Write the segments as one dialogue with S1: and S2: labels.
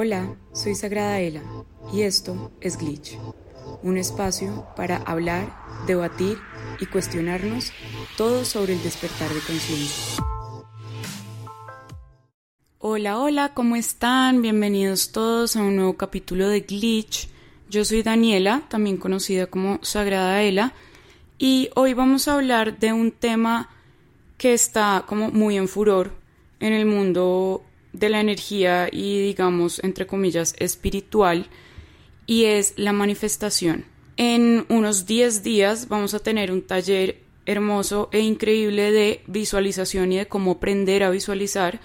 S1: Hola, soy Sagrada Ela y esto es Glitch, un espacio para hablar, debatir y cuestionarnos todo sobre el despertar de conciencia. Hola, hola, ¿cómo están? Bienvenidos todos a un nuevo capítulo de Glitch. Yo soy Daniela, también conocida como Sagrada Ela, y hoy vamos a hablar de un tema que está como muy en furor en el mundo de la energía y digamos entre comillas espiritual y es la manifestación. En unos 10 días vamos a tener un taller hermoso e increíble de visualización y de cómo aprender a visualizar,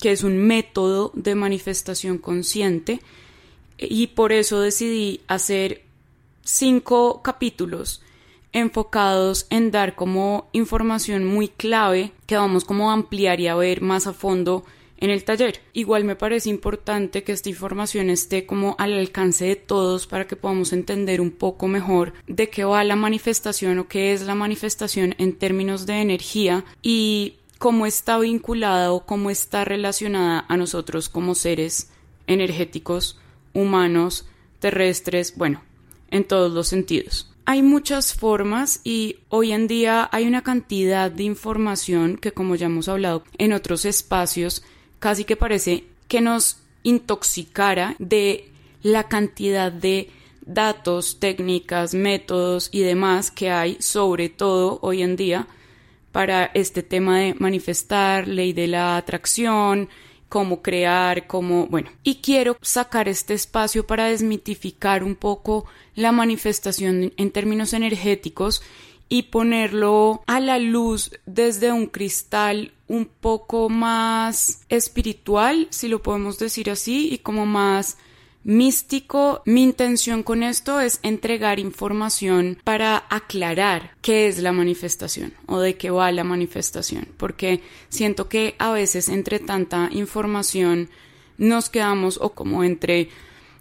S1: que es un método de manifestación consciente y por eso decidí hacer cinco capítulos enfocados en dar como información muy clave que vamos como a ampliar y a ver más a fondo en el taller. Igual me parece importante que esta información esté como al alcance de todos para que podamos entender un poco mejor de qué va la manifestación o qué es la manifestación en términos de energía y cómo está vinculada o cómo está relacionada a nosotros como seres energéticos, humanos, terrestres, bueno, en todos los sentidos. Hay muchas formas y hoy en día hay una cantidad de información que, como ya hemos hablado en otros espacios, casi que parece que nos intoxicara de la cantidad de datos, técnicas, métodos y demás que hay, sobre todo hoy en día, para este tema de manifestar, ley de la atracción, cómo crear, cómo, bueno, y quiero sacar este espacio para desmitificar un poco la manifestación en términos energéticos y ponerlo a la luz desde un cristal un poco más espiritual, si lo podemos decir así, y como más místico. Mi intención con esto es entregar información para aclarar qué es la manifestación o de qué va la manifestación, porque siento que a veces entre tanta información nos quedamos o como entre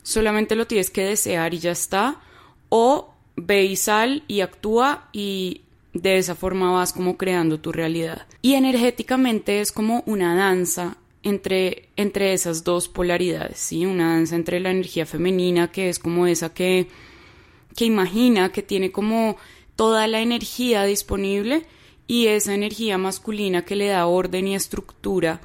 S1: solamente lo tienes que desear y ya está, o ve y sal y actúa y de esa forma vas como creando tu realidad. Y energéticamente es como una danza entre, entre esas dos polaridades, ¿sí? Una danza entre la energía femenina, que es como esa que, que imagina, que tiene como toda la energía disponible, y esa energía masculina que le da orden y estructura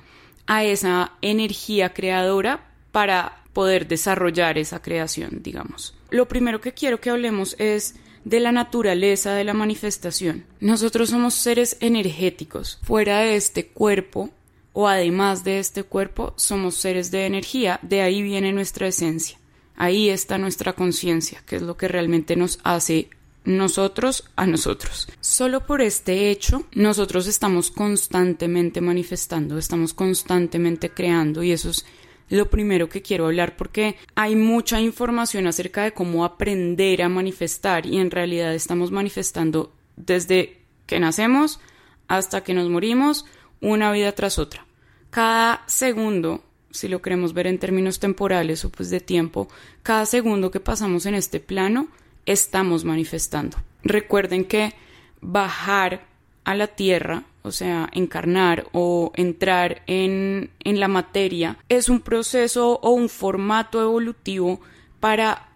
S1: a esa energía creadora para poder desarrollar esa creación, digamos. Lo primero que quiero que hablemos es de la naturaleza de la manifestación. Nosotros somos seres energéticos. Fuera de este cuerpo o además de este cuerpo, somos seres de energía. De ahí viene nuestra esencia. Ahí está nuestra conciencia, que es lo que realmente nos hace nosotros a nosotros. Solo por este hecho, nosotros estamos constantemente manifestando, estamos constantemente creando y eso es lo primero que quiero hablar porque hay mucha información acerca de cómo aprender a manifestar y en realidad estamos manifestando desde que nacemos hasta que nos morimos una vida tras otra. Cada segundo, si lo queremos ver en términos temporales o pues de tiempo, cada segundo que pasamos en este plano estamos manifestando. Recuerden que bajar a la tierra o sea, encarnar o entrar en, en la materia, es un proceso o un formato evolutivo para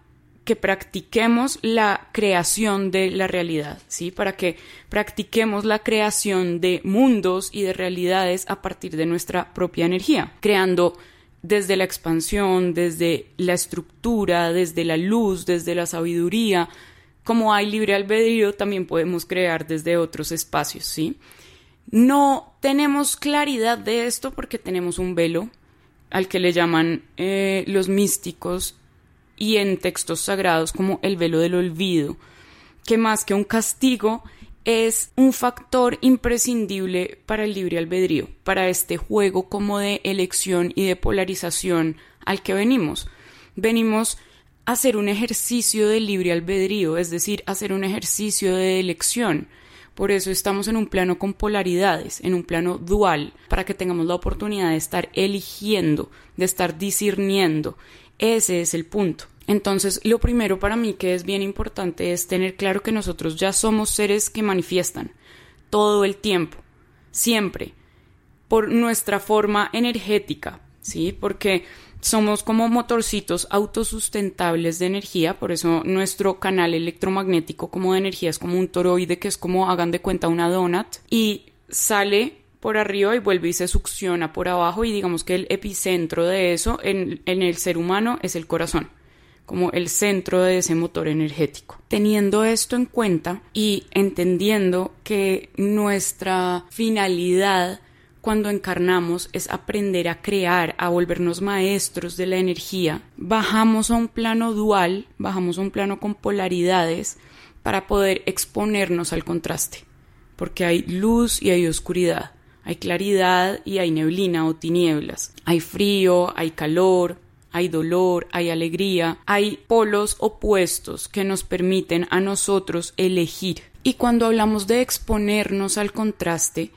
S1: que practiquemos la creación de la realidad, ¿sí? Para que practiquemos la creación de mundos y de realidades a partir de nuestra propia energía, creando desde la expansión, desde la estructura, desde la luz, desde la sabiduría. Como hay libre albedrío, también podemos crear desde otros espacios, ¿sí? No tenemos claridad de esto porque tenemos un velo al que le llaman eh, los místicos y en textos sagrados como el velo del olvido, que más que un castigo es un factor imprescindible para el libre albedrío, para este juego como de elección y de polarización al que venimos. Venimos hacer un ejercicio de libre albedrío, es decir, hacer un ejercicio de elección por eso estamos en un plano con polaridades, en un plano dual, para que tengamos la oportunidad de estar eligiendo, de estar discerniendo. Ese es el punto. Entonces, lo primero para mí que es bien importante es tener claro que nosotros ya somos seres que manifiestan todo el tiempo, siempre, por nuestra forma energética, ¿sí? Porque somos como motorcitos autosustentables de energía, por eso nuestro canal electromagnético como de energía es como un toroide que es como hagan de cuenta una donut y sale por arriba y vuelve y se succiona por abajo y digamos que el epicentro de eso en, en el ser humano es el corazón como el centro de ese motor energético. Teniendo esto en cuenta y entendiendo que nuestra finalidad cuando encarnamos es aprender a crear, a volvernos maestros de la energía, bajamos a un plano dual, bajamos a un plano con polaridades para poder exponernos al contraste, porque hay luz y hay oscuridad, hay claridad y hay neblina o tinieblas, hay frío, hay calor, hay dolor, hay alegría, hay polos opuestos que nos permiten a nosotros elegir. Y cuando hablamos de exponernos al contraste,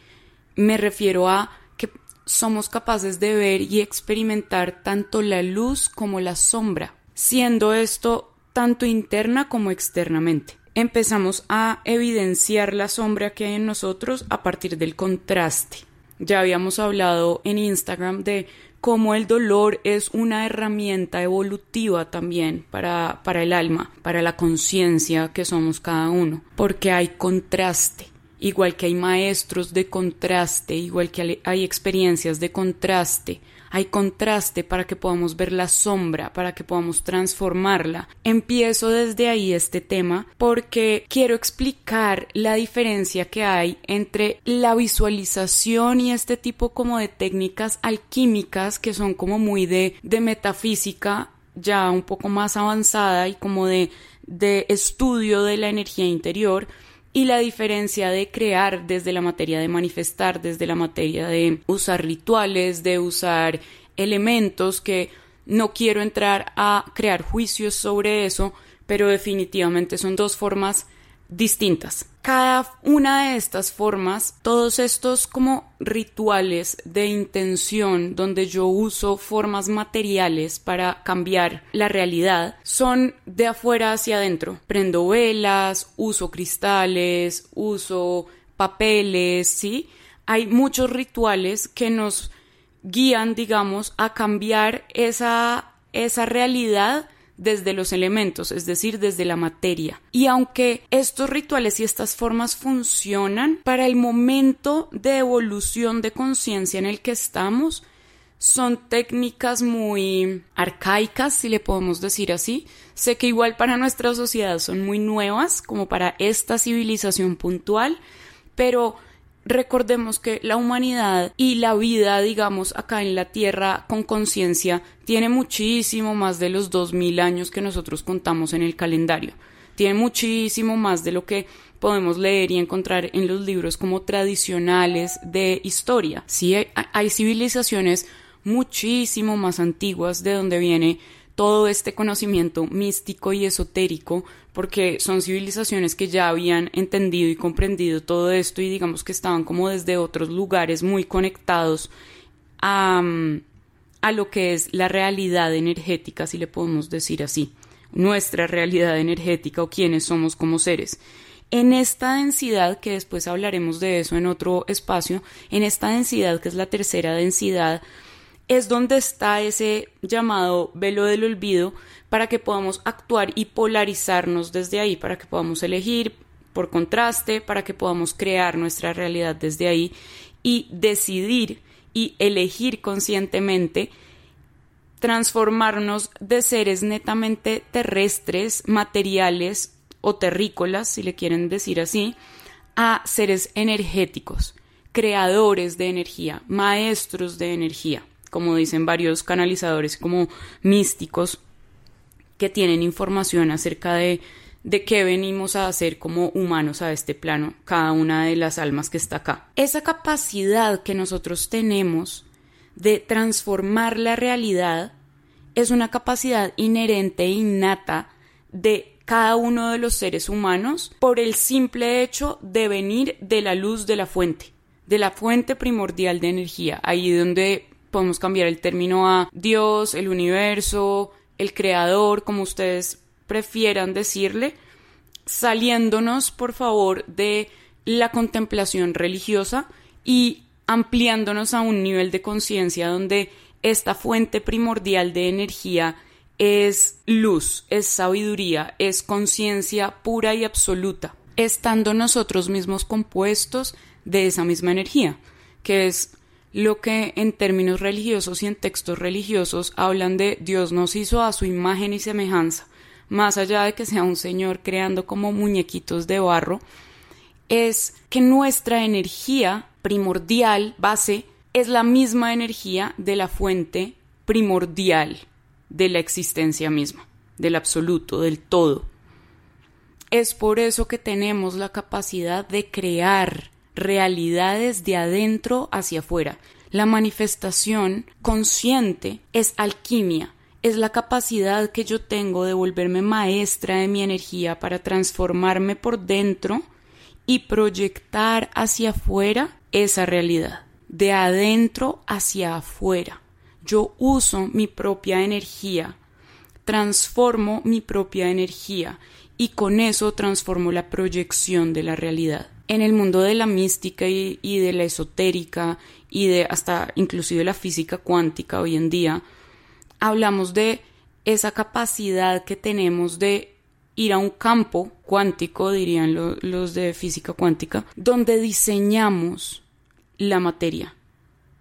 S1: me refiero a que somos capaces de ver y experimentar tanto la luz como la sombra, siendo esto tanto interna como externamente. Empezamos a evidenciar la sombra que hay en nosotros a partir del contraste. Ya habíamos hablado en Instagram de cómo el dolor es una herramienta evolutiva también para, para el alma, para la conciencia que somos cada uno, porque hay contraste igual que hay maestros de contraste, igual que hay experiencias de contraste, hay contraste para que podamos ver la sombra, para que podamos transformarla. Empiezo desde ahí este tema porque quiero explicar la diferencia que hay entre la visualización y este tipo como de técnicas alquímicas que son como muy de, de metafísica ya un poco más avanzada y como de, de estudio de la energía interior y la diferencia de crear desde la materia de manifestar, desde la materia de usar rituales, de usar elementos que no quiero entrar a crear juicios sobre eso, pero definitivamente son dos formas distintas. Cada una de estas formas, todos estos como rituales de intención donde yo uso formas materiales para cambiar la realidad, son de afuera hacia adentro. Prendo velas, uso cristales, uso papeles, ¿sí? Hay muchos rituales que nos guían, digamos, a cambiar esa, esa realidad desde los elementos, es decir, desde la materia. Y aunque estos rituales y estas formas funcionan para el momento de evolución de conciencia en el que estamos, son técnicas muy arcaicas, si le podemos decir así. Sé que igual para nuestra sociedad son muy nuevas, como para esta civilización puntual, pero recordemos que la humanidad y la vida, digamos, acá en la Tierra con conciencia, tiene muchísimo más de los 2000 años que nosotros contamos en el calendario. Tiene muchísimo más de lo que podemos leer y encontrar en los libros como tradicionales de historia. Sí, hay, hay civilizaciones muchísimo más antiguas de donde viene todo este conocimiento místico y esotérico, porque son civilizaciones que ya habían entendido y comprendido todo esto y digamos que estaban como desde otros lugares muy conectados a, a lo que es la realidad energética, si le podemos decir así, nuestra realidad energética o quiénes somos como seres. En esta densidad, que después hablaremos de eso en otro espacio, en esta densidad que es la tercera densidad, es donde está ese llamado velo del olvido para que podamos actuar y polarizarnos desde ahí, para que podamos elegir por contraste, para que podamos crear nuestra realidad desde ahí y decidir y elegir conscientemente transformarnos de seres netamente terrestres, materiales o terrícolas, si le quieren decir así, a seres energéticos, creadores de energía, maestros de energía como dicen varios canalizadores como místicos que tienen información acerca de, de qué venimos a hacer como humanos a este plano, cada una de las almas que está acá. Esa capacidad que nosotros tenemos de transformar la realidad es una capacidad inherente e innata de cada uno de los seres humanos por el simple hecho de venir de la luz de la fuente, de la fuente primordial de energía, ahí donde podemos cambiar el término a Dios, el universo, el creador, como ustedes prefieran decirle, saliéndonos, por favor, de la contemplación religiosa y ampliándonos a un nivel de conciencia donde esta fuente primordial de energía es luz, es sabiduría, es conciencia pura y absoluta, estando nosotros mismos compuestos de esa misma energía, que es lo que en términos religiosos y en textos religiosos hablan de Dios nos hizo a su imagen y semejanza, más allá de que sea un Señor creando como muñequitos de barro, es que nuestra energía primordial, base, es la misma energía de la fuente primordial de la existencia misma, del absoluto, del todo. Es por eso que tenemos la capacidad de crear realidades de adentro hacia afuera. La manifestación consciente es alquimia, es la capacidad que yo tengo de volverme maestra de mi energía para transformarme por dentro y proyectar hacia afuera esa realidad, de adentro hacia afuera. Yo uso mi propia energía, transformo mi propia energía y con eso transformo la proyección de la realidad en el mundo de la mística y, de la esotérica y de hasta inclusive la física cuántica hoy en día, hablamos de esa capacidad que tenemos de ir a un campo cuántico, dirían los de física cuántica, donde diseñamos la materia,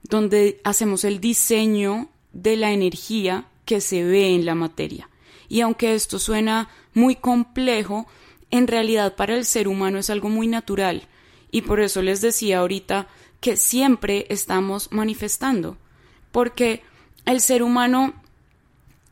S1: donde hacemos el diseño de la energía que se ve en la materia. Y aunque esto suena muy complejo, en realidad para el ser humano es algo muy natural y por eso les decía ahorita que siempre estamos manifestando, porque el ser humano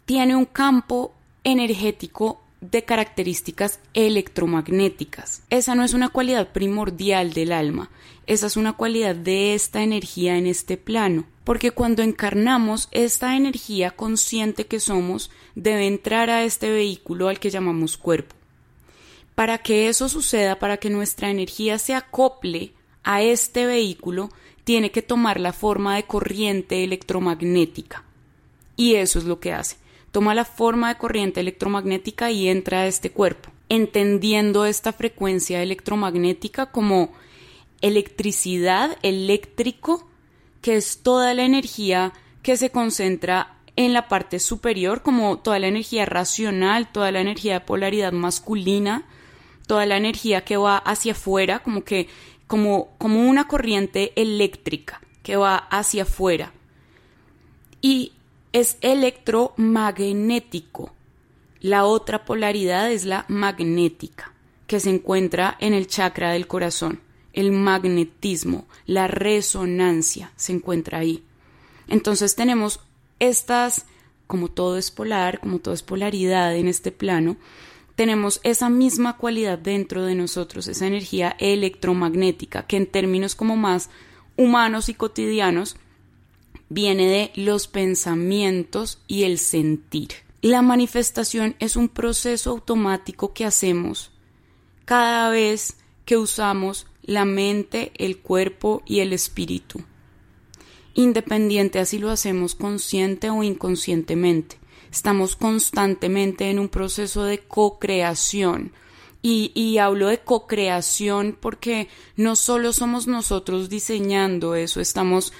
S1: tiene un campo energético de características electromagnéticas. Esa no es una cualidad primordial del alma, esa es una cualidad de esta energía en este plano, porque cuando encarnamos esta energía consciente que somos debe entrar a este vehículo al que llamamos cuerpo. Para que eso suceda, para que nuestra energía se acople a este vehículo, tiene que tomar la forma de corriente electromagnética. Y eso es lo que hace. Toma la forma de corriente electromagnética y entra a este cuerpo, entendiendo esta frecuencia electromagnética como electricidad, eléctrico, que es toda la energía que se concentra en la parte superior, como toda la energía racional, toda la energía de polaridad masculina, toda la energía que va hacia afuera, como que como, como una corriente eléctrica que va hacia afuera. Y es electromagnético. La otra polaridad es la magnética, que se encuentra en el chakra del corazón. El magnetismo, la resonancia se encuentra ahí. Entonces tenemos estas, como todo es polar, como todo es polaridad en este plano, tenemos esa misma cualidad dentro de nosotros, esa energía electromagnética, que en términos como más humanos y cotidianos viene de los pensamientos y el sentir. La manifestación es un proceso automático que hacemos cada vez que usamos la mente, el cuerpo y el espíritu, independiente así lo hacemos consciente o inconscientemente. Estamos constantemente en un proceso de co-creación. Y, y, hablo de co-creación porque no solo somos nosotros diseñando eso, estamos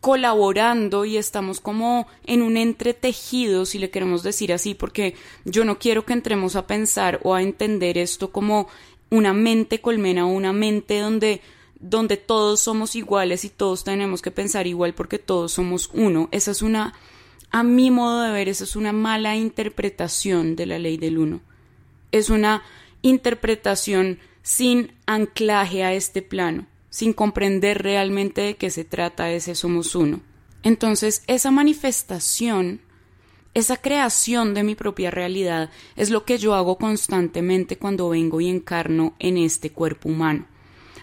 S1: colaborando y estamos como en un entretejido, si le queremos decir así, porque yo no quiero que entremos a pensar o a entender esto como una mente colmena o una mente donde donde todos somos iguales y todos tenemos que pensar igual porque todos somos uno. Esa es una a mi modo de ver, eso es una mala interpretación de la ley del uno. Es una interpretación sin anclaje a este plano, sin comprender realmente de qué se trata ese somos uno. Entonces, esa manifestación, esa creación de mi propia realidad es lo que yo hago constantemente cuando vengo y encarno en este cuerpo humano,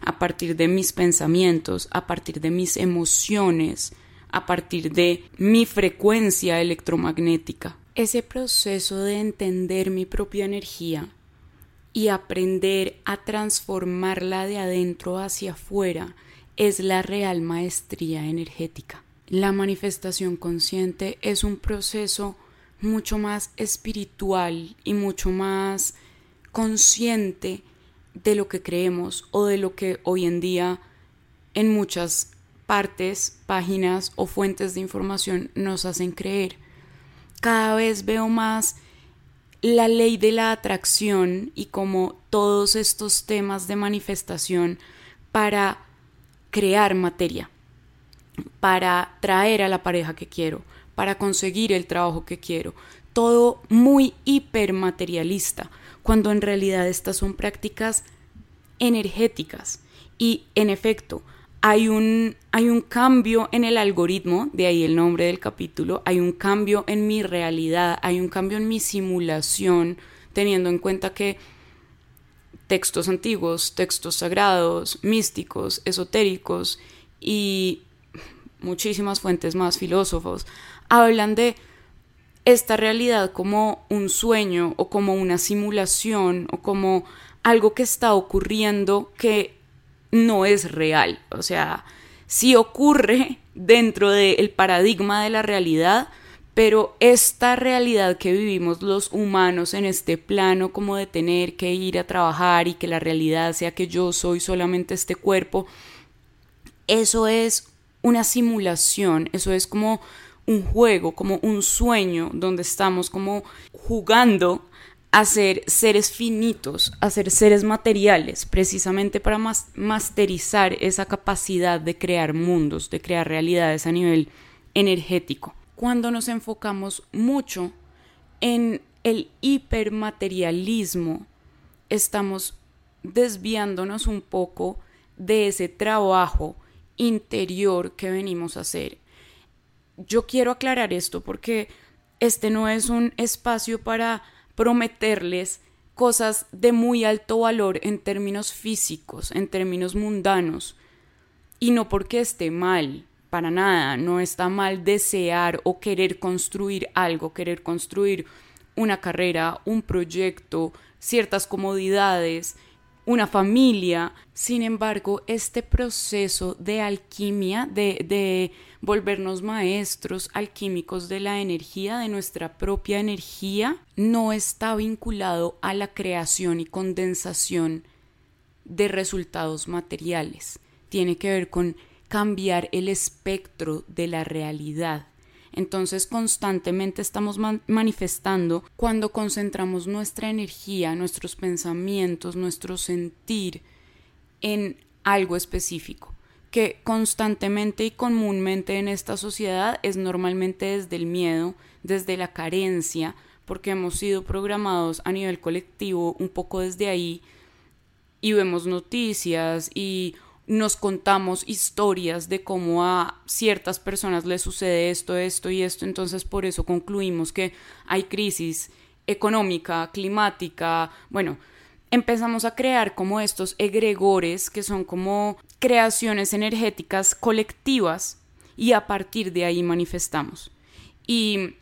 S1: a partir de mis pensamientos, a partir de mis emociones, a partir de mi frecuencia electromagnética. Ese proceso de entender mi propia energía y aprender a transformarla de adentro hacia afuera es la real maestría energética. La manifestación consciente es un proceso mucho más espiritual y mucho más consciente de lo que creemos o de lo que hoy en día en muchas partes, páginas o fuentes de información nos hacen creer. Cada vez veo más la ley de la atracción y como todos estos temas de manifestación para crear materia, para traer a la pareja que quiero, para conseguir el trabajo que quiero. Todo muy hipermaterialista, cuando en realidad estas son prácticas energéticas. Y en efecto, hay un, hay un cambio en el algoritmo, de ahí el nombre del capítulo, hay un cambio en mi realidad, hay un cambio en mi simulación, teniendo en cuenta que textos antiguos, textos sagrados, místicos, esotéricos y muchísimas fuentes más, filósofos, hablan de esta realidad como un sueño o como una simulación o como algo que está ocurriendo que no es real. O sea, sí ocurre dentro del paradigma de la realidad, pero esta realidad que vivimos los humanos en este plano como de tener que ir a trabajar y que la realidad sea que yo soy solamente este cuerpo, eso es una simulación, eso es como un juego, como un sueño donde estamos como jugando a ser seres finitos, a ser seres materiales, precisamente para masterizar esa capacidad de crear mundos, de crear realidades a nivel energético. Cuando nos enfocamos mucho en el hipermaterialismo, estamos desviándonos un poco de ese trabajo interior que venimos a hacer. Yo quiero aclarar esto porque este no es un espacio para prometerles cosas de muy alto valor en términos físicos, en términos mundanos, y no porque esté mal, para nada, no está mal desear o querer construir algo, querer construir una carrera, un proyecto, ciertas comodidades, una familia. Sin embargo, este proceso de alquimia, de, volvernos maestros alquímicos de la energía, de nuestra propia energía, no está vinculado a la creación y condensación de resultados materiales. Tiene que ver con cambiar el espectro de la realidad entonces constantemente estamos manifestando cuando concentramos nuestra energía, nuestros pensamientos, nuestro sentir en algo específico que constantemente y comúnmente en esta sociedad es normalmente desde el miedo, desde la carencia, porque hemos sido programados a nivel colectivo un poco desde ahí y vemos noticias y nos contamos historias de cómo a ciertas personas les sucede esto, esto y esto, entonces por eso concluimos que hay crisis económica, climática, bueno, empezamos a crear como estos egregores que son como creaciones energéticas colectivas y a partir de ahí manifestamos. Y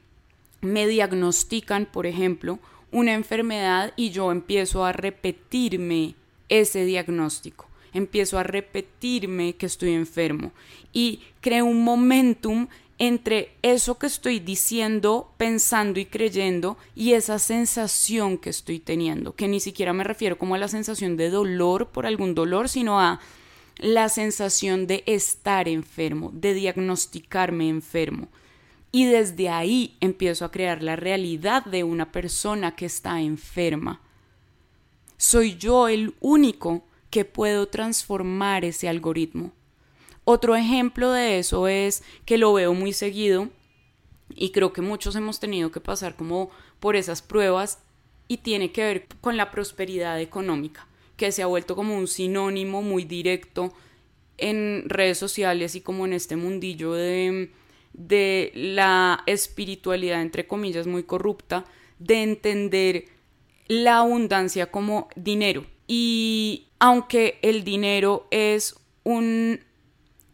S1: me diagnostican, por ejemplo, una enfermedad y yo empiezo a repetirme ese diagnóstico empiezo a repetirme que estoy enfermo y creo un momentum entre eso que estoy diciendo, pensando y creyendo y esa sensación que estoy teniendo, que ni siquiera me refiero como a la sensación de dolor por algún dolor, sino a la sensación de estar enfermo, de diagnosticarme enfermo. Y desde ahí empiezo a crear la realidad de una persona que está enferma. Soy yo el único que puedo transformar ese algoritmo. Otro ejemplo de eso es que lo veo muy seguido y creo que muchos hemos tenido que pasar como por esas pruebas y tiene que ver con la prosperidad económica, que se ha vuelto como un sinónimo muy directo en redes sociales y como en este mundillo de, de la espiritualidad, entre comillas, muy corrupta, de entender la abundancia como dinero. Y aunque el dinero es un,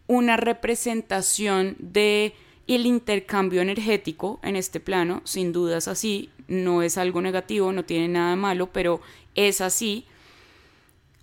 S1: una representación de el intercambio energético en este plano, sin dudas así, no es algo negativo, no tiene nada malo, pero es así.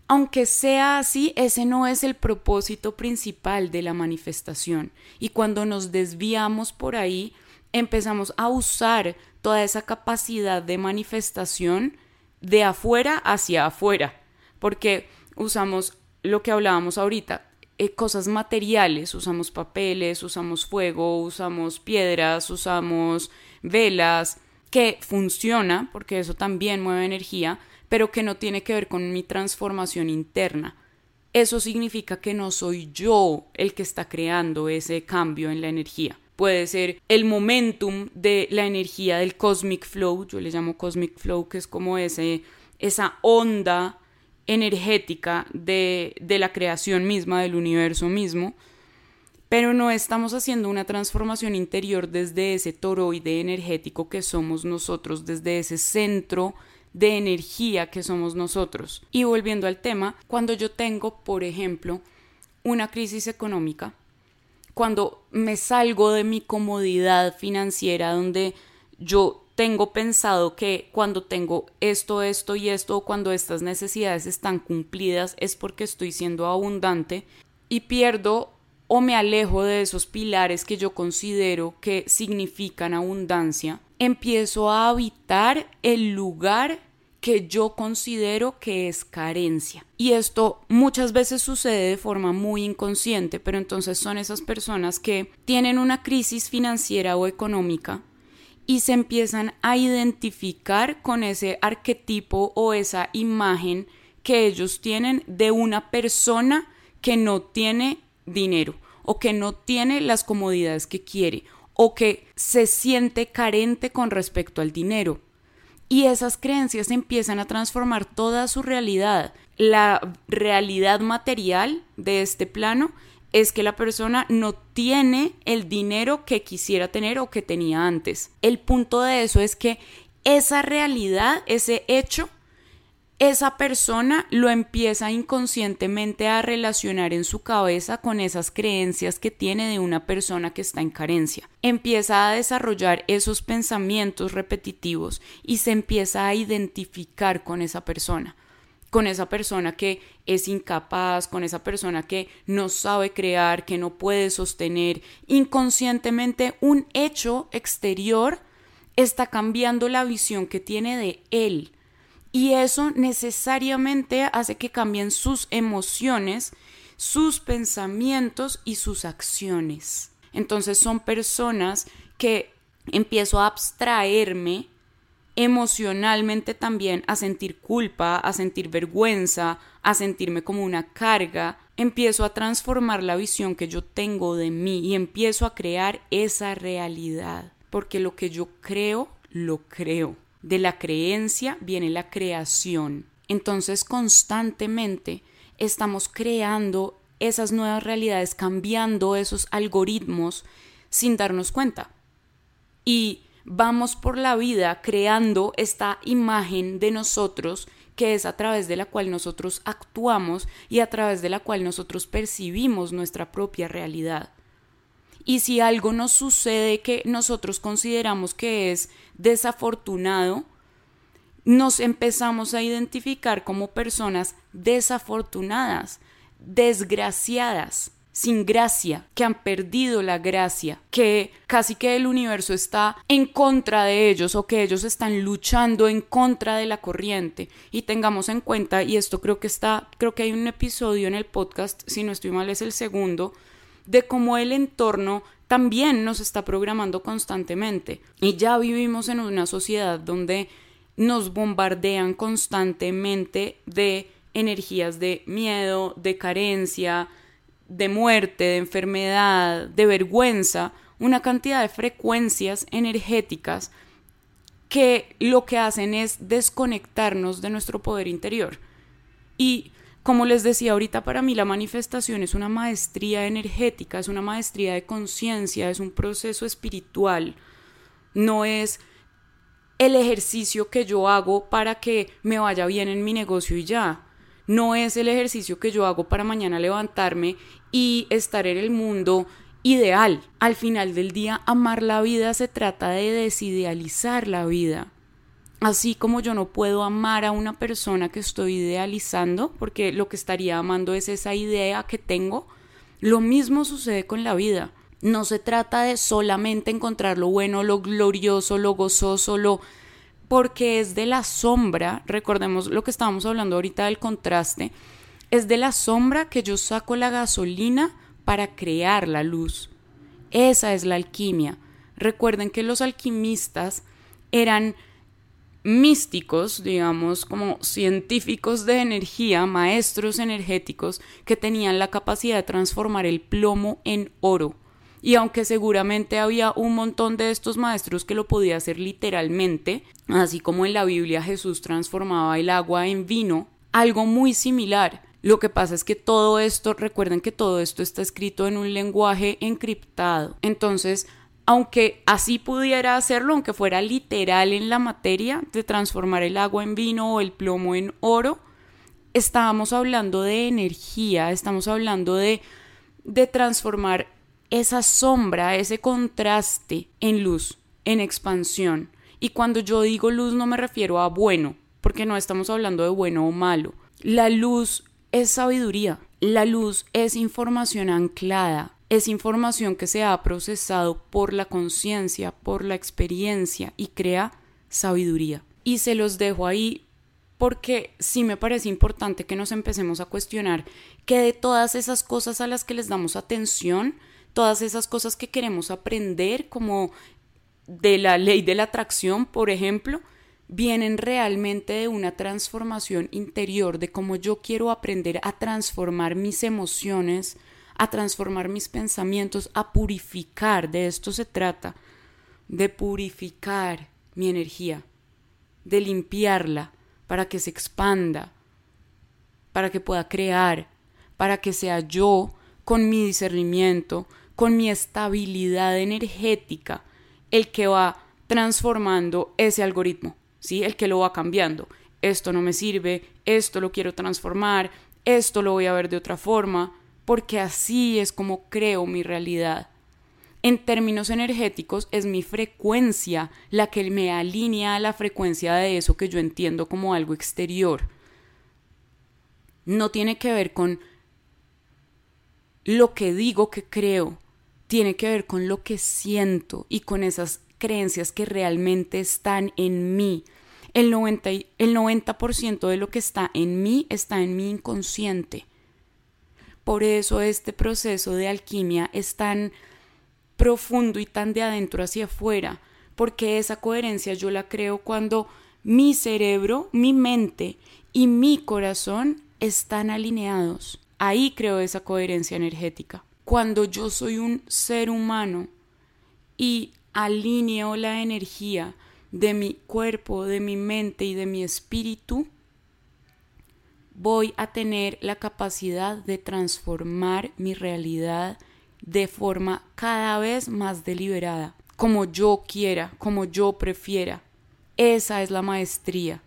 S1: Aunque sea así, ese no es el propósito principal de la manifestación. Y cuando nos desviamos por ahí, empezamos a usar toda esa capacidad de manifestación de afuera hacia afuera. Porque usamos lo que hablábamos ahorita, eh, cosas materiales, usamos papeles, usamos fuego, usamos piedras, usamos velas, que funciona, porque eso también mueve energía, pero que no tiene que ver con mi transformación interna. Eso significa que no soy yo el que está creando ese cambio en la energía. Puede ser el momentum de la energía del cosmic flow, yo le llamo cosmic flow, que es como ese, esa onda energética de, de la creación misma, del universo mismo, pero no estamos haciendo una transformación interior desde ese toroide energético que somos nosotros, desde ese centro de energía que somos nosotros. Y volviendo al tema, cuando yo tengo, por ejemplo, una crisis económica, cuando me salgo de mi comodidad financiera donde yo tengo pensado que cuando tengo esto, esto y esto, cuando estas necesidades están cumplidas, es porque estoy siendo abundante y pierdo o me alejo de esos pilares que yo considero que significan abundancia, empiezo a habitar el lugar que yo considero que es carencia. Y esto muchas veces sucede de forma muy inconsciente, pero entonces son esas personas que tienen una crisis financiera o económica y se empiezan a identificar con ese arquetipo o esa imagen que ellos tienen de una persona que no tiene dinero o que no tiene las comodidades que quiere o que se siente carente con respecto al dinero. Y esas creencias empiezan a transformar toda su realidad. La realidad material de este plano es que la persona no tiene el dinero que quisiera tener o que tenía antes. El punto de eso es que esa realidad, ese hecho, esa persona lo empieza inconscientemente a relacionar en su cabeza con esas creencias que tiene de una persona que está en carencia. Empieza a desarrollar esos pensamientos repetitivos y se empieza a identificar con esa persona con esa persona que es incapaz, con esa persona que no sabe crear, que no puede sostener. Inconscientemente un hecho exterior está cambiando la visión que tiene de él. Y eso necesariamente hace que cambien sus emociones, sus pensamientos y sus acciones. Entonces son personas que empiezo a abstraerme emocionalmente también a sentir culpa, a sentir vergüenza, a sentirme como una carga, empiezo a transformar la visión que yo tengo de mí y empiezo a crear esa realidad, porque lo que yo creo, lo creo. De la creencia viene la creación. Entonces constantemente estamos creando esas nuevas realidades, cambiando esos algoritmos sin darnos cuenta. Y vamos por la vida creando esta imagen de nosotros que es a través de la cual nosotros actuamos y a través de la cual nosotros percibimos nuestra propia realidad. Y si algo nos sucede que nosotros consideramos que es desafortunado, nos empezamos a identificar como personas desafortunadas, desgraciadas, sin gracia, que han perdido la gracia, que casi que el universo está en contra de ellos o que ellos están luchando en contra de la corriente. Y tengamos en cuenta, y esto creo que está, creo que hay un episodio en el podcast, si no estoy mal es el segundo, de cómo el entorno también nos está programando constantemente. Y ya vivimos en una sociedad donde nos bombardean constantemente de energías de miedo, de carencia, de muerte, de enfermedad, de vergüenza, una cantidad de frecuencias energéticas que lo que hacen es desconectarnos de nuestro poder interior. Y como les decía ahorita, para mí la manifestación es una maestría energética, es una maestría de conciencia, es un proceso espiritual, no es el ejercicio que yo hago para que me vaya bien en mi negocio y ya no es el ejercicio que yo hago para mañana levantarme y estar en el mundo ideal. Al final del día, amar la vida se trata de desidealizar la vida. Así como yo no puedo amar a una persona que estoy idealizando, porque lo que estaría amando es esa idea que tengo, lo mismo sucede con la vida. No se trata de solamente encontrar lo bueno, lo glorioso, lo gozoso, lo porque es de la sombra, recordemos lo que estábamos hablando ahorita del contraste, Es de la sombra que yo saco la gasolina para crear la luz. Esa es la alquimia. Recuerden que los alquimistas eran místicos, digamos, como científicos de energía, maestros energéticos, que tenían la capacidad de transformar el plomo en oro. Y aunque seguramente había un montón de estos maestros que lo podía hacer literalmente, así como en la Biblia Jesús transformaba el agua en vino, algo muy similar. Lo que pasa es que todo esto, recuerden que todo esto está escrito en un lenguaje encriptado. Entonces, aunque así pudiera hacerlo, aunque fuera literal en la materia de transformar el agua en vino o el plomo en oro, estábamos hablando de energía, estamos hablando de, de transformar esa sombra, ese contraste en luz, en expansión. Y cuando yo digo luz no me refiero a bueno, porque no estamos hablando de bueno o malo. La luz es sabiduría, la luz es información anclada, es información que se ha procesado por la conciencia, por la experiencia y crea sabiduría. Y se los dejo ahí porque sí me parece importante que nos empecemos a cuestionar que de todas esas cosas a las que les damos atención, todas esas cosas que queremos aprender, como de la ley de la atracción, por ejemplo, vienen realmente de una transformación interior, de cómo yo quiero aprender a transformar mis emociones, a transformar mis pensamientos, a purificar. De esto se trata, de purificar mi energía, de limpiarla para que se expanda, para que pueda crear, para que sea yo con mi discernimiento, con mi estabilidad energética, el que va transformando ese algoritmo, ¿sí? El que lo va cambiando. Esto no me sirve, esto lo quiero transformar, esto lo voy a ver de otra forma porque así es como creo mi realidad. En términos energéticos es mi frecuencia la que me alinea a la frecuencia de eso que yo entiendo como algo exterior. No tiene que ver con lo que digo que creo, tiene que ver con lo que siento y con esas creencias que realmente están en mí. El 90%, el 90 de lo que está en mí está en mi inconsciente. Por eso este proceso de alquimia es tan profundo y tan de adentro hacia afuera, porque esa coherencia yo la creo cuando mi cerebro, mi mente y mi corazón están alineados. Ahí creo esa coherencia energética. Cuando yo soy un ser humano y alineo la energía de mi cuerpo, de mi mente y de mi espíritu, voy a tener la capacidad de transformar mi realidad de forma cada vez más deliberada, como yo quiera, como yo prefiera. Esa es la maestría.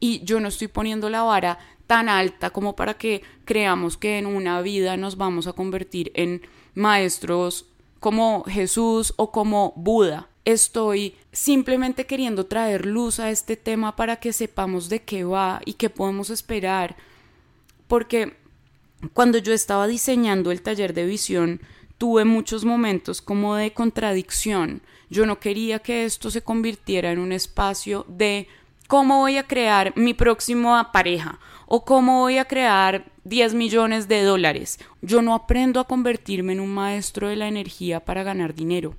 S1: Y yo no estoy poniendo la vara tan alta como para que creamos que en una vida nos vamos a convertir en maestros como Jesús o como Buda estoy simplemente queriendo traer luz a este tema para que sepamos de qué va y qué podemos esperar. Porque cuando yo estaba diseñando el taller de visión, tuve muchos momentos como de contradicción. Yo no quería que esto se convirtiera en un espacio de cómo voy a crear mi próxima pareja o cómo voy a crear 10 millones de dólares. Yo no aprendo a convertirme en un maestro de la energía para ganar dinero.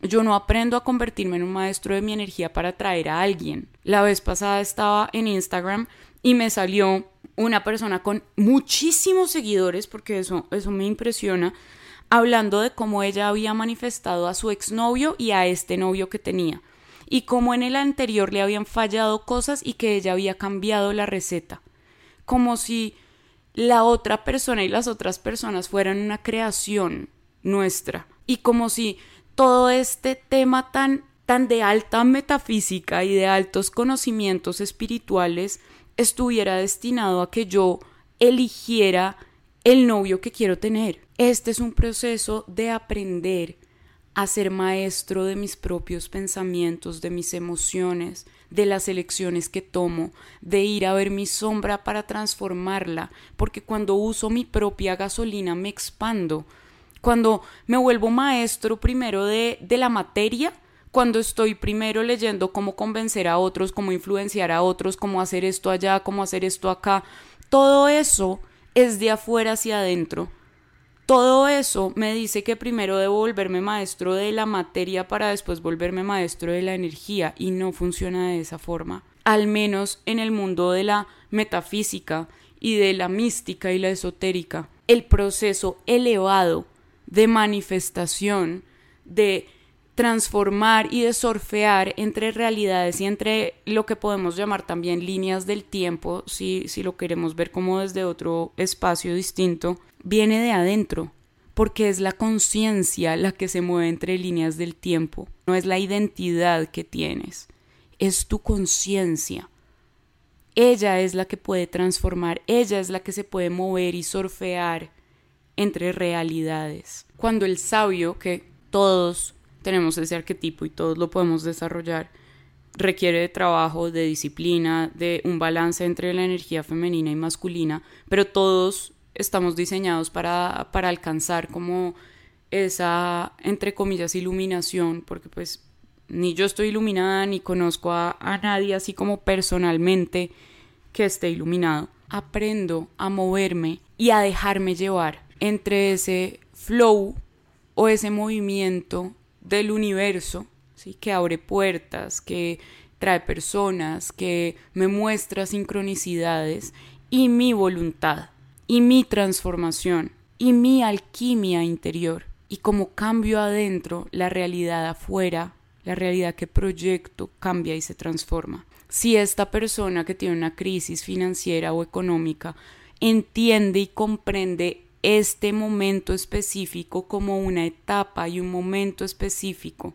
S1: Yo no aprendo a convertirme en un maestro de mi energía para atraer a alguien. La vez pasada estaba en Instagram y me salió una persona con muchísimos seguidores, porque eso, eso me impresiona, hablando de cómo ella había manifestado a su exnovio y a este novio que tenía, y cómo en el anterior le habían fallado cosas y que ella había cambiado la receta, como si la otra persona y las otras personas fueran una creación nuestra, y como si todo este tema tan, tan de alta metafísica y de altos conocimientos espirituales estuviera destinado a que yo eligiera el novio que quiero tener. Este es un proceso de aprender a ser maestro de mis propios pensamientos, de mis emociones, de las elecciones que tomo, de ir a ver mi sombra para transformarla, porque cuando uso mi propia gasolina me expando, cuando me vuelvo maestro primero de, de la materia, cuando estoy primero leyendo cómo convencer a otros, cómo influenciar a otros, cómo hacer esto allá, cómo hacer esto acá, Todo eso es de afuera hacia adentro. Todo eso me dice que primero debo volverme maestro de la materia para después volverme maestro de la energía y no funciona de esa forma. Al menos en el mundo de la metafísica y de la mística y la esotérica. El proceso elevado de manifestación, de transformar y de surfear entre realidades y entre lo que podemos llamar también líneas del tiempo, si, si lo queremos ver como desde otro espacio distinto, viene de adentro, porque es la conciencia la que se mueve entre líneas del tiempo, no es la identidad que tienes, es tu conciencia. Ella es la que puede transformar, ella es la que se puede mover y surfear entre realidades. Cuando el sabio, que todos tenemos ese arquetipo y todos lo podemos desarrollar, requiere de trabajo, de disciplina, de un balance entre la energía femenina y masculina, pero todos estamos diseñados para, para alcanzar como esa, entre comillas, iluminación, porque pues ni yo estoy iluminada ni conozco a, a nadie así como personalmente que esté iluminado. Aprendo a moverme y a dejarme llevar entre ese flow o ese movimiento del universo, ¿sí? que abre puertas, que trae personas, que me muestra sincronicidades y mi voluntad y mi transformación y mi alquimia interior. Y como cambio adentro, la realidad afuera, la realidad que proyecto cambia y se transforma. Si esta persona que tiene una crisis financiera o económica entiende y comprende este momento específico como una etapa y un momento específico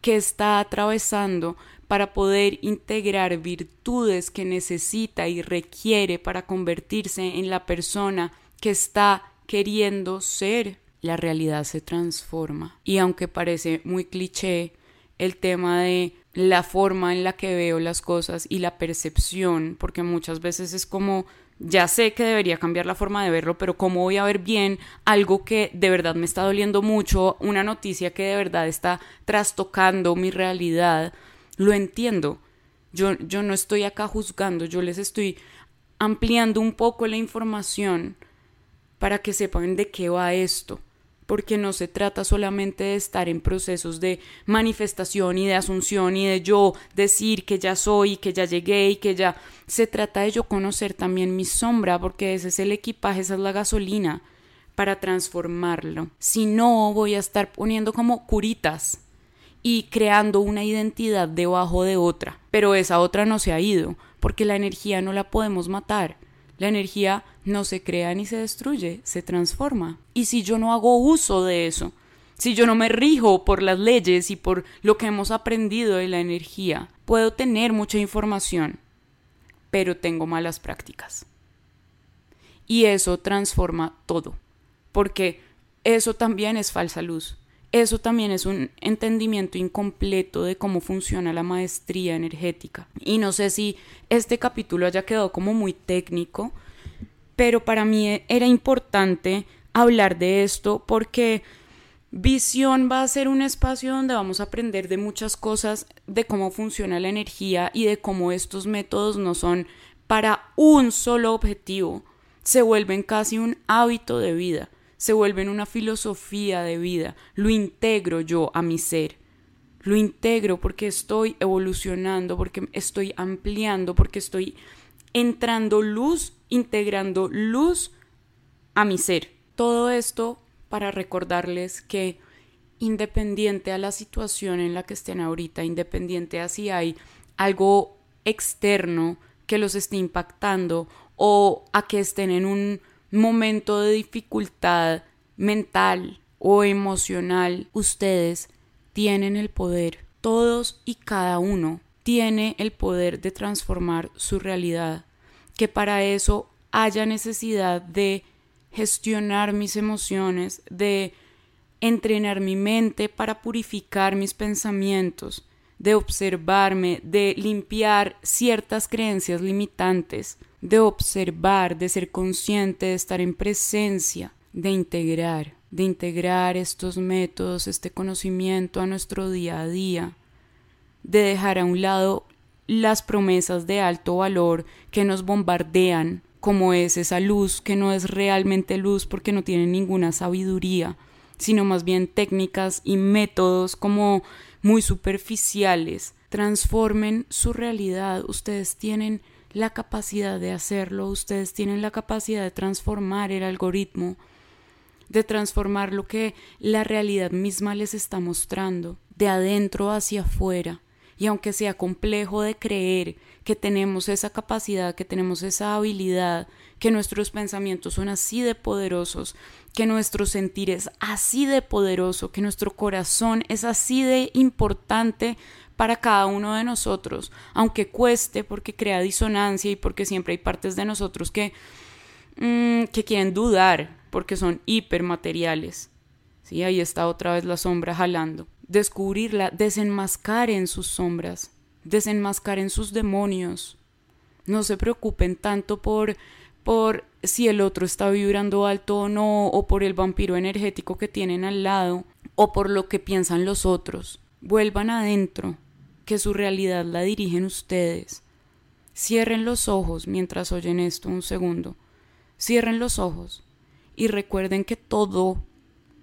S1: que está atravesando para poder integrar virtudes que necesita y requiere para convertirse en la persona que está queriendo ser, la realidad se transforma. Y aunque parece muy cliché el tema de la forma en la que veo las cosas y la percepción, porque muchas veces es como ya sé que debería cambiar la forma de verlo, pero ¿cómo voy a ver bien algo que de verdad me está doliendo mucho, una noticia que de verdad está trastocando mi realidad? Lo entiendo. Yo, yo no estoy acá juzgando, yo les estoy ampliando un poco la información para que sepan de qué va esto porque no se trata solamente de estar en procesos de manifestación y de asunción y de yo decir que ya soy, que ya llegué y que ya se trata de yo conocer también mi sombra, porque ese es el equipaje, esa es la gasolina para transformarlo. Si no, voy a estar poniendo como curitas y creando una identidad debajo de otra, pero esa otra no se ha ido, porque la energía no la podemos matar la energía no se crea ni se destruye, se transforma. Y si yo no hago uso de eso, si yo no me rijo por las leyes y por lo que hemos aprendido de la energía, puedo tener mucha información, pero tengo malas prácticas. Y eso transforma todo, porque eso también es falsa luz. Eso también es un entendimiento incompleto de cómo funciona la maestría energética. Y no sé si este capítulo haya quedado como muy técnico, pero para mí era importante hablar de esto porque Visión va a ser un espacio donde vamos a aprender de muchas cosas, de cómo funciona la energía y de cómo estos métodos no son para un solo objetivo, se vuelven casi un hábito de vida se vuelven una filosofía de vida. Lo integro yo a mi ser. Lo integro porque estoy evolucionando, porque estoy ampliando, porque estoy entrando luz, integrando luz a mi ser. Todo esto para recordarles que independiente a la situación en la que estén ahorita, independiente a si hay algo externo que los esté impactando o a que estén en un momento de dificultad mental o emocional, ustedes tienen el poder, todos y cada uno tiene el poder de transformar su realidad, que para eso haya necesidad de gestionar mis emociones, de entrenar mi mente para purificar mis pensamientos, de observarme, de limpiar ciertas creencias limitantes, de observar, de ser consciente, de estar en presencia, de integrar, de integrar estos métodos, este conocimiento a nuestro día a día, de dejar a un lado las promesas de alto valor que nos bombardean como es esa luz que no es realmente luz porque no tiene ninguna sabiduría, sino más bien técnicas y métodos como muy superficiales. Transformen su realidad. Ustedes tienen la capacidad de hacerlo, ustedes tienen la capacidad de transformar el algoritmo, de transformar lo que la realidad misma les está mostrando, de adentro hacia afuera. Y aunque sea complejo de creer que tenemos esa capacidad, que tenemos esa habilidad, que nuestros pensamientos son así de poderosos, que nuestro sentir es así de poderoso, que nuestro corazón es así de importante para cada uno de nosotros, aunque cueste porque crea disonancia y porque siempre hay partes de nosotros que, mm, que quieren dudar porque son hipermateriales. ¿Sí? Ahí está otra vez la sombra jalando. Descubrirla, desenmascaren sus sombras, desenmascaren sus demonios. No se preocupen tanto por por si el otro está vibrando alto o no, o por el vampiro energético que tienen al lado, o por lo que piensan los otros. Vuelvan adentro, que su realidad la dirigen ustedes. Cierren los ojos mientras oyen esto un segundo. Cierren los ojos y recuerden que todo,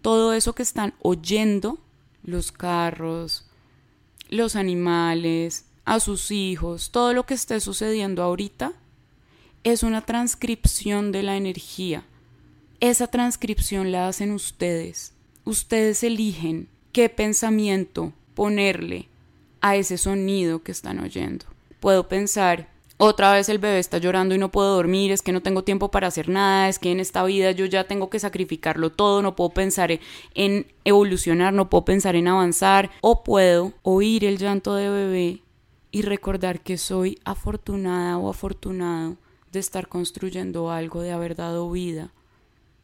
S1: todo eso que están oyendo, los carros, los animales, a sus hijos, todo lo que esté sucediendo ahorita, es una transcripción de la energía. Esa transcripción la hacen ustedes. Ustedes eligen qué pensamiento ponerle a ese sonido que están oyendo. Puedo pensar, otra vez el bebé está llorando y no puedo dormir, es que no tengo tiempo para hacer nada, es que en esta vida yo ya tengo que sacrificarlo todo, no puedo pensar en evolucionar, no puedo pensar en avanzar, o puedo oír el llanto de bebé y recordar que soy afortunada o afortunado de estar construyendo algo, de haber dado vida,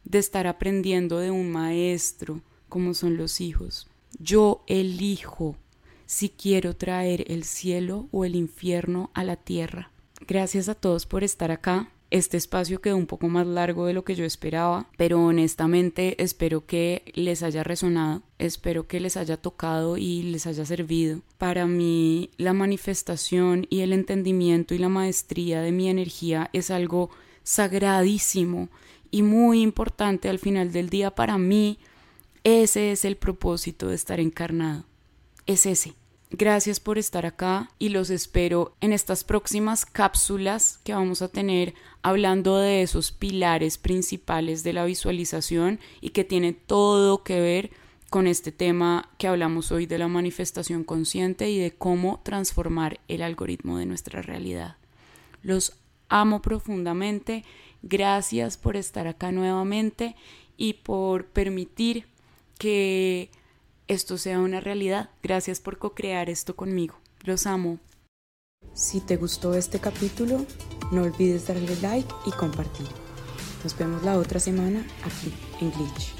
S1: de estar aprendiendo de un maestro como son los hijos. Yo elijo si quiero traer el cielo o el infierno a la tierra. Gracias a todos por estar acá. Este espacio quedó un poco más largo de lo que yo esperaba, pero honestamente espero que les haya resonado, espero que les haya tocado y les haya servido. Para mí la manifestación y el entendimiento y la maestría de mi energía es algo sagradísimo y muy importante al final del día para mí. Ese es el propósito de estar encarnado. Es ese. Gracias por estar acá y los espero en estas próximas cápsulas que vamos a tener hablando de esos pilares principales de la visualización y que tiene todo que ver con este tema que hablamos hoy de la manifestación consciente y de cómo transformar el algoritmo de nuestra realidad. Los amo profundamente, gracias por estar acá nuevamente y por permitir que esto sea una realidad. Gracias por co-crear esto conmigo. Los amo. Si te gustó este capítulo, no olvides darle like y compartir. Nos vemos la otra semana aquí en Glitch.